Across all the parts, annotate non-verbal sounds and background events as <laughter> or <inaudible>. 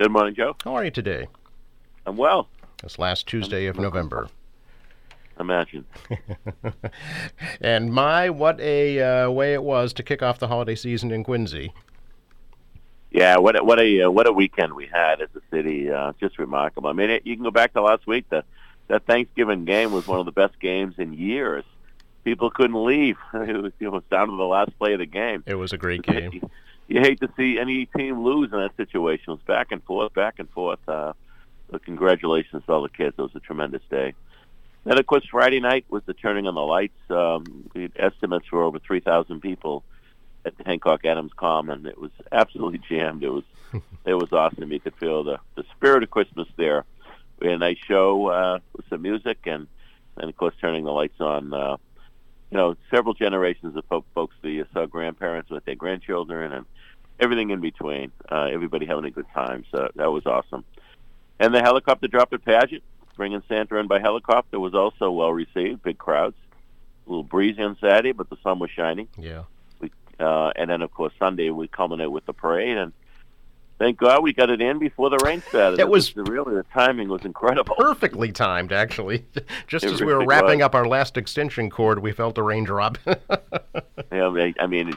Good morning, Joe. How are you today? I'm well. It's last Tuesday of November. Imagine. <laughs> And my, what a uh, way it was to kick off the holiday season in Quincy. Yeah, what a, what a uh, what a weekend we had as a city. Uh, just remarkable. I mean, it, you can go back to last week. The that Thanksgiving game was one of the best games in years. People couldn't leave. <laughs> It was, it was down to the last play of the game. It was a great game. You, hate to see any team lose in that situation. It was back and forth, back and forth. Uh, so congratulations to all the kids. It was a tremendous day. Then, of course, Friday night was the turning on the lights. Um, the estimates were over 3,000 people at the Hancock Adams Common. It was absolutely jammed. It was <laughs> it was awesome. You could feel the the spirit of Christmas there. We had a nice show uh, with some music and and of course turning the lights on. Uh, you know, several generations of fo- folks, the uh, grandparents with their grandchildren and everything in between. Uh, everybody having a good time. So that was awesome. And the helicopter drop at pageant, bringing Santa in by helicopter, was also well received. Big crowds. A little breezy on Saturday, but the sun was shining. Yeah. We, Uh, and then, of course, Sunday we culminate with the parade, and thank God we got it in before the rain started. It was- really the timing was incredible. Perfectly timed, actually. <laughs> Just It as we were wrapping was. up our last extension cord, we felt a raindrop. <laughs> Yeah, I mean, you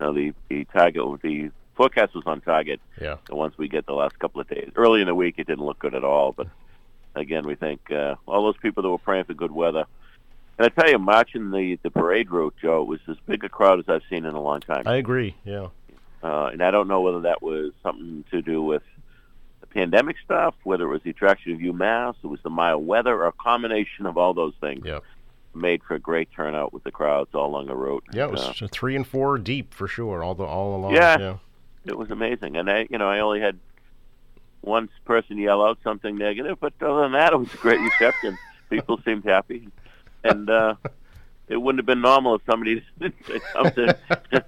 know, the the target, the forecast was on target. yeah. The ones we get the last couple of days, early in the week, it didn't look good at all. But again, we thank uh, all those people that were praying for good weather. And I tell you, marching the the parade route, Joe, it was as big a crowd as I've seen in a long time. I agree. Yeah. Uh, and I don't know whether that was something to do with the pandemic stuff, whether it was the attraction of UMass, it was the mild weather, or a combination of all those things Yeah. made for a great turnout with the crowds all along the route. Yeah, it was Uh, three and four deep for sure, all the all along. Yeah. yeah. it was amazing. And I, you know, I only had one person yell out something negative, but other than that, it was a great reception. <laughs> People seemed happy, and uh, it wouldn't have been normal if somebody <laughs> say something. <laughs>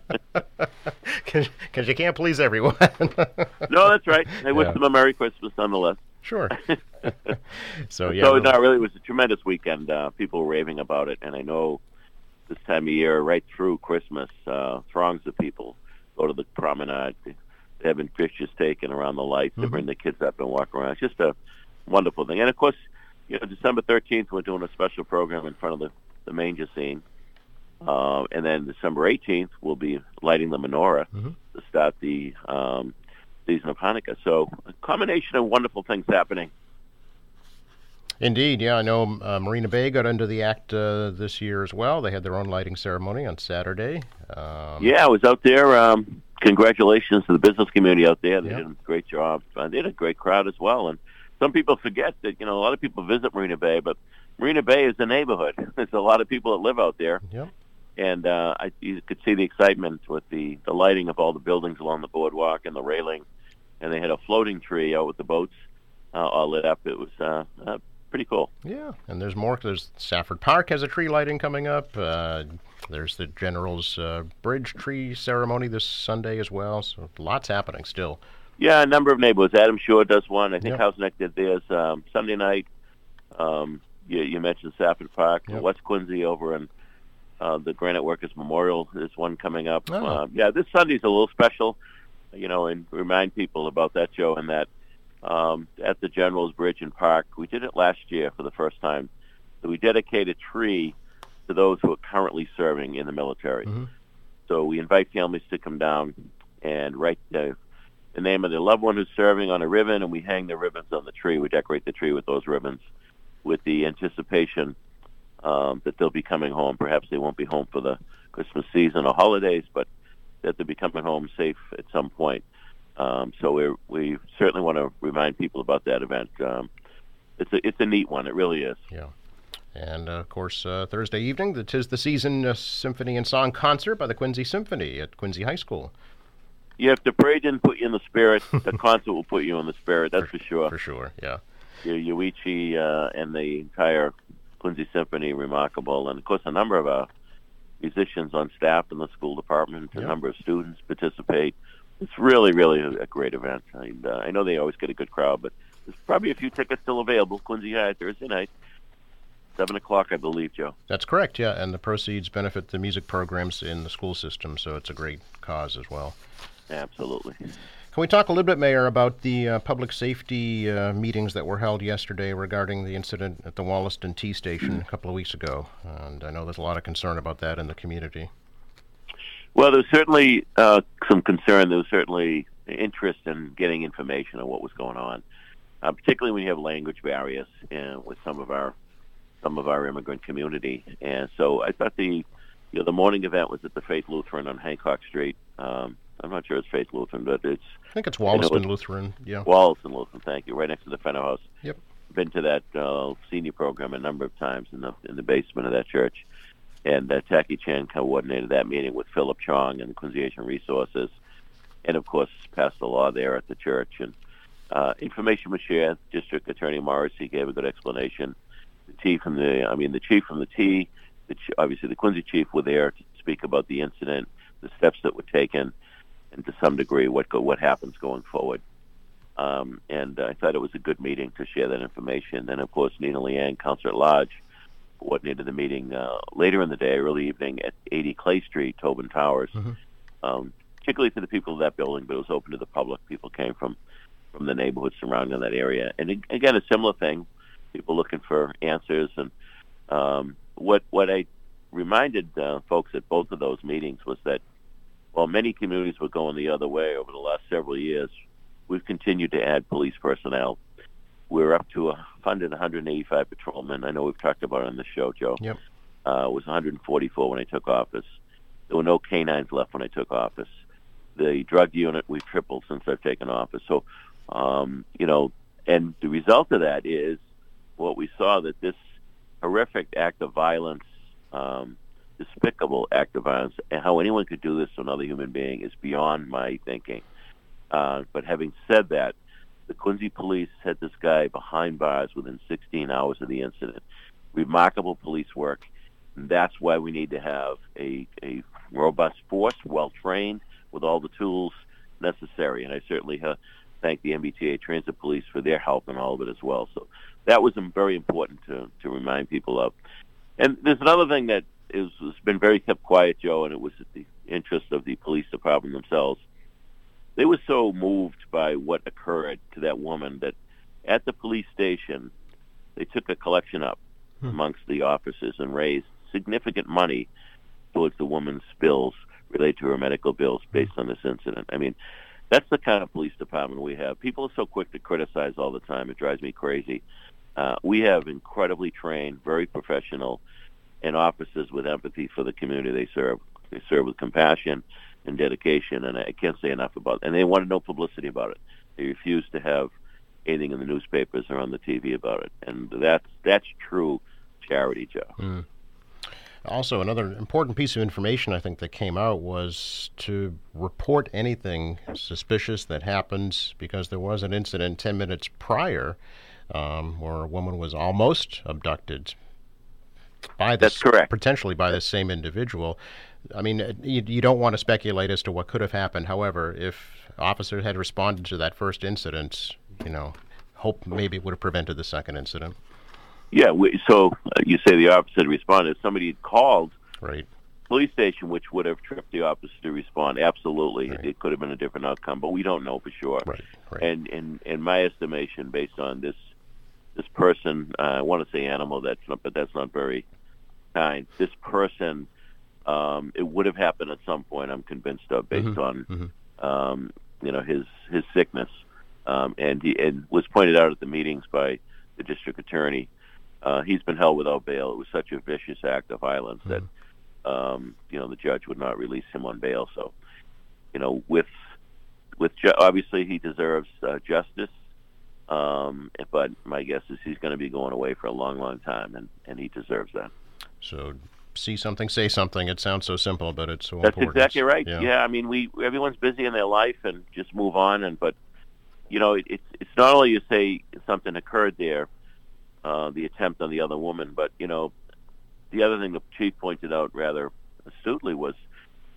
Because you can't please everyone. <laughs> no, that's right. I wish Yeah. them a Merry Christmas nonetheless. sure. so yeah. so no- really, it was a tremendous weekend. Uh, people were raving about it, and I know this time of year, right through Christmas, uh, throngs of people go to the promenade. They're having pictures taken around the lights. They Mhm. bring the kids up and walk around. It's just a wonderful thing. And of course, you know, December thirteenth, we're doing a special program in front of the the manger scene. Uh, and then December 18th, we'll be lighting the menorah Mhm. to start the um, season of Hanukkah. So a combination of wonderful things happening. Indeed, yeah. I know uh, Marina Bay got under the act uh, this year as well. They had their own lighting ceremony on Saturday. Um, Yeah, I was out there. Um, congratulations to the business community out there. They Yeah. did a great job. Uh, they had a great crowd as well. And some people forget that, you know, a lot of people visit Marina Bay, but Marina Bay is a neighborhood. <laughs> There's a lot of people that live out there. Yep. And uh, I, you could see the excitement with the, the lighting of all the buildings along the boardwalk and the railing. And they had a floating tree out with the boats uh, all lit up. It was uh, uh, pretty cool. Yeah, and there's more. There's Safford Park has a tree lighting coming up. Uh, there's the General's uh, Bridge tree ceremony this Sunday as well. So lots happening still. Yeah, a number of neighborhoods. Adams Shore does one. I think Yep. Houghs Neck did theirs um, Sunday night. Um, you, you mentioned Safford Park, Yep. West Quincy over in uh, the Granite Workers Memorial. There's one coming up. Oh. Uh, yeah, this Sunday's a little special, you know, and remind people about that show and that um, at the General's Bridge and Park. We did it last year for the first time. So we dedicate a tree to those who are currently serving in the military. Mhm. So we invite families to come down and write the, the name of the loved one who's serving on a ribbon, and we hang the ribbons on the tree. We decorate the tree with those ribbons with the anticipation um, that they'll be coming home. Perhaps they won't be home for the Christmas season or holidays, but that they'll be coming home safe at some point. Um, so we we certainly want to remind people about that event. Um, it's a it's a neat one. It really is. Yeah. And uh, of course, uh, Thursday evening, the Tis the Season uh, Symphony and Song concert by the Quincy Symphony at Quincy High School. Yeah, if the parade didn't put you in the spirit, the <laughs> concert will put you in the spirit. That's for sure. For sure, yeah. Yu- Yoichi uh, and the entire Quincy Symphony remarkable, and of course a number of uh, musicians on staff in the school department. A Yep. number of students participate. It's really, really a, great event. And, uh, I know they always get a good crowd, but there's probably a few tickets still available. Quincy High Thursday night, seven o'clock, I believe, Joe. That's correct, yeah. And the proceeds benefit the music programs in the school system, so it's a great cause as well. Absolutely. Can we talk a little bit, Mayor, about the uh, public safety uh, meetings that were held yesterday regarding the incident at the Wollaston T station a couple of weeks ago? And I know there's a lot of concern about that in the community. Well, there's certainly uh, some concern. There was certainly interest in getting information on what was going on, uh, particularly when you have language barriers uh, with some of our some of our immigrant community. And so I thought the you know the morning event was at the Faith Lutheran on Hancock Street. Um, I'm not sure it's Faith Lutheran, but it's. I think it's Wollaston you know, Lutheran. Yeah. Wollaston Lutheran. Thank you. Right next to the Fenno House. Yep. Been to that uh, senior program a number of times in the in the basement of that church, and uh, Tackey Chan coordinated that meeting with Philip Chong and the Quincy Asian Resources, and of course passed the law there at the church. And uh, information was shared. District Attorney Morrissey gave a good explanation. The T from the, I mean, the chief from the T, the, obviously the Quincy chief were there to speak about the incident, the steps that were taken and to some degree what go, what happens going forward. Um, and I thought it was a good meeting to share that information. And of course, Nina Liang, Councilor at Large, coordinated the meeting uh, later in the day, early evening at 80 Clay Street, Tobin Towers. Mm-hmm. Um, particularly to the people of that building, but it was open to the public. People came from from the neighborhood surrounding that area, and again, a similar thing. People looking for answers, and um, what what I reminded uh, folks at both of those meetings was that while many communities were going the other way over the last several years, we've continued to add police personnel. We're up to a funded 185 patrolmen. I know we've talked about it on the show, Joe. Yep. Uh, it was 144 when I took office. There were no canines left when I took office. The drug unit we've tripled since I've taken office. So, um, you know, and the result of that is what we saw that this horrific act of violence um, despicable act of violence. And how anyone could do this to another human being is beyond my thinking. Uh, but having said that, the Quincy police had this guy behind bars within 16 hours of the incident. Remarkable police work. And that's why we need to have a, a robust force, well trained, with all the tools necessary. And I certainly uh, thank the MBTA Transit Police for their help in all of it as well. So that was very important to, to remind people of. And there's another thing that is, has been very kept quiet, Joe, and it was at the interest of the police department themselves. They were so moved by what occurred to that woman that at the police station, they took a collection up hmm. amongst the officers and raised significant money towards the woman's bills related to her medical bills hmm. based on this incident. I mean, that's the kind of police department we have. People are so quick to criticize all the time; it drives me crazy. Uh, we have incredibly trained, very professional and officers with empathy for the community they serve. They serve with compassion and dedication, and I can't say enough about it. And they wanted no publicity about it. They refused to have anything in the newspapers or on the TV about it, and that's that's true charity, Joe. Mm. Also, another important piece of information I think that came out was to report anything suspicious that happens because there was an incident 10 minutes prior um, where a woman was almost abducted by this, That's correct. potentially by the same individual. I mean, uh, you, you don't want to speculate as to what could have happened. However, if officers had responded to that first incident, you know, hope maybe it would have prevented the second incident. Yeah. We, so uh, you say the officer responded. If somebody had called right. police station, which would have tripped the officer to respond. Absolutely, right. it could have been a different outcome, but we don't know for sure. Right. right. And in in my estimation, based on this this person, uh, I want to say animal, that's not, but that's not very kind. This person, um, it would have happened at some point. I'm convinced of, based mm-hmm. on, mm-hmm. Um, you know, his his sickness, um, and he and was pointed out at the meetings by the district attorney. Uh, he's been held without bail. It was such a vicious act of violence mm-hmm. that, um, you know, the judge would not release him on bail. So, you know, with with ju- obviously he deserves uh, justice. Um, but my guess is he's going to be going away for a long, long time, and, and he deserves that. So see something, say something. It sounds so simple, but it's so That's important. exactly right. Yeah. yeah. I mean, we everyone's busy in their life and just move on. And but you know, it, it's it's not only you say something occurred there, uh, the attempt on the other woman, but you know, the other thing the chief pointed out rather astutely was,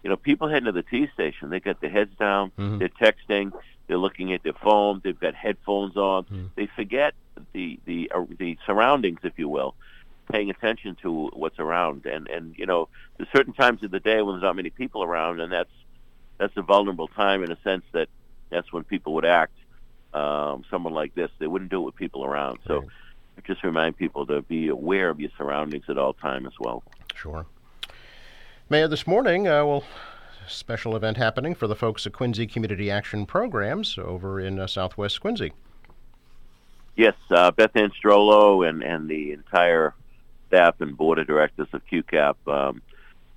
you know, people heading to the T station, they got their heads down, mm-hmm. they're texting, they're looking at their phone, they've got headphones on, mm-hmm. they forget the the uh, the surroundings, if you will paying attention to what's around. And and you know, there's certain times of the day when there's not many people around, and that's that's a vulnerable time in a sense that that's when people would act. Um, someone like this, they wouldn't do it with people around. So Right. just remind people to be aware of your surroundings at all time as well. Sure. Mayor, this morning, uh, well, special event happening for the folks at Quincy Community Action Programs over in uh, Southwest Quincy. Yes, uh, Beth Ann Strollo and, and the entire staff and board of directors of QCAP um,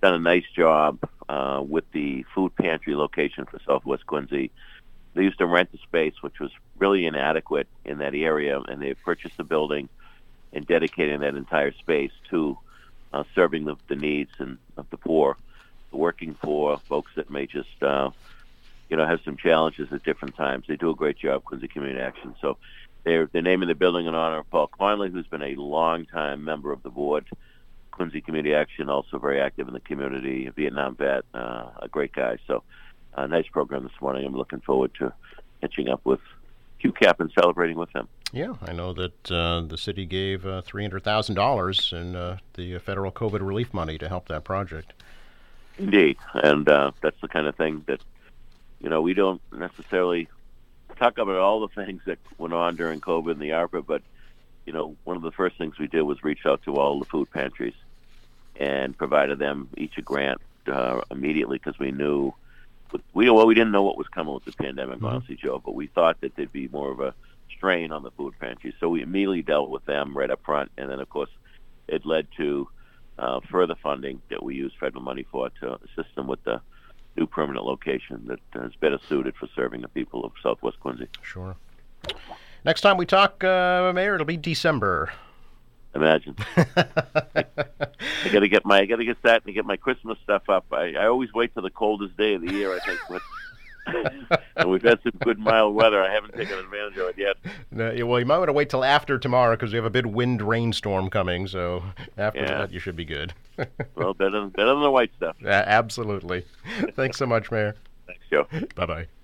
done a nice job uh, with the food pantry location for Southwest Quincy. They used to rent the space, which was really inadequate in that area, and they purchased the building and dedicating that entire space to uh, serving the, the needs and of the poor, working poor, folks that may just, uh, you know, have some challenges at different times. They do a great job, Quincy Community Action. So they're, they're naming the building in honor of Paul Conley, who's been a long-time member of the board. Quincy Community Action, also very active in the community, a Vietnam vet, uh, a great guy. So, a nice program this morning. I'm looking forward to catching up with QCAP and celebrating with them. Yeah, I know that uh, the city gave uh, $300,000 in uh, the federal COVID relief money to help that project. Indeed, and uh, that's the kind of thing that you know we don't necessarily talk about all the things that went on during COVID and the ARPA, but you know one of the first things we did was reach out to all the food pantries and provided them each a grant uh, immediately because we knew we well we didn't know what was coming with the pandemic, Mhm. honestly, Joe, but we thought that there'd be more of a strain on the food pantries, so we immediately dealt with them right up front, and then of course it led to uh, further funding that we use federal money for to assist them with the new permanent location that is better suited for serving the people of Southwest Quincy. Sure. Next time we talk, uh, Mayor, it'll be December. Imagine. <laughs> I got to get my I got to get that and get my Christmas stuff up. I, I always wait till the coldest day of the year. I think, and we've had some good mild weather. I haven't taken advantage of it yet. No, well, you might want to wait till after tomorrow because we have a big wind rainstorm coming. So after Yeah. that, you should be good. <laughs> Well, better than better than the white stuff. Uh, absolutely. Thanks so much, Mayor. Thanks, Joe. Bye bye.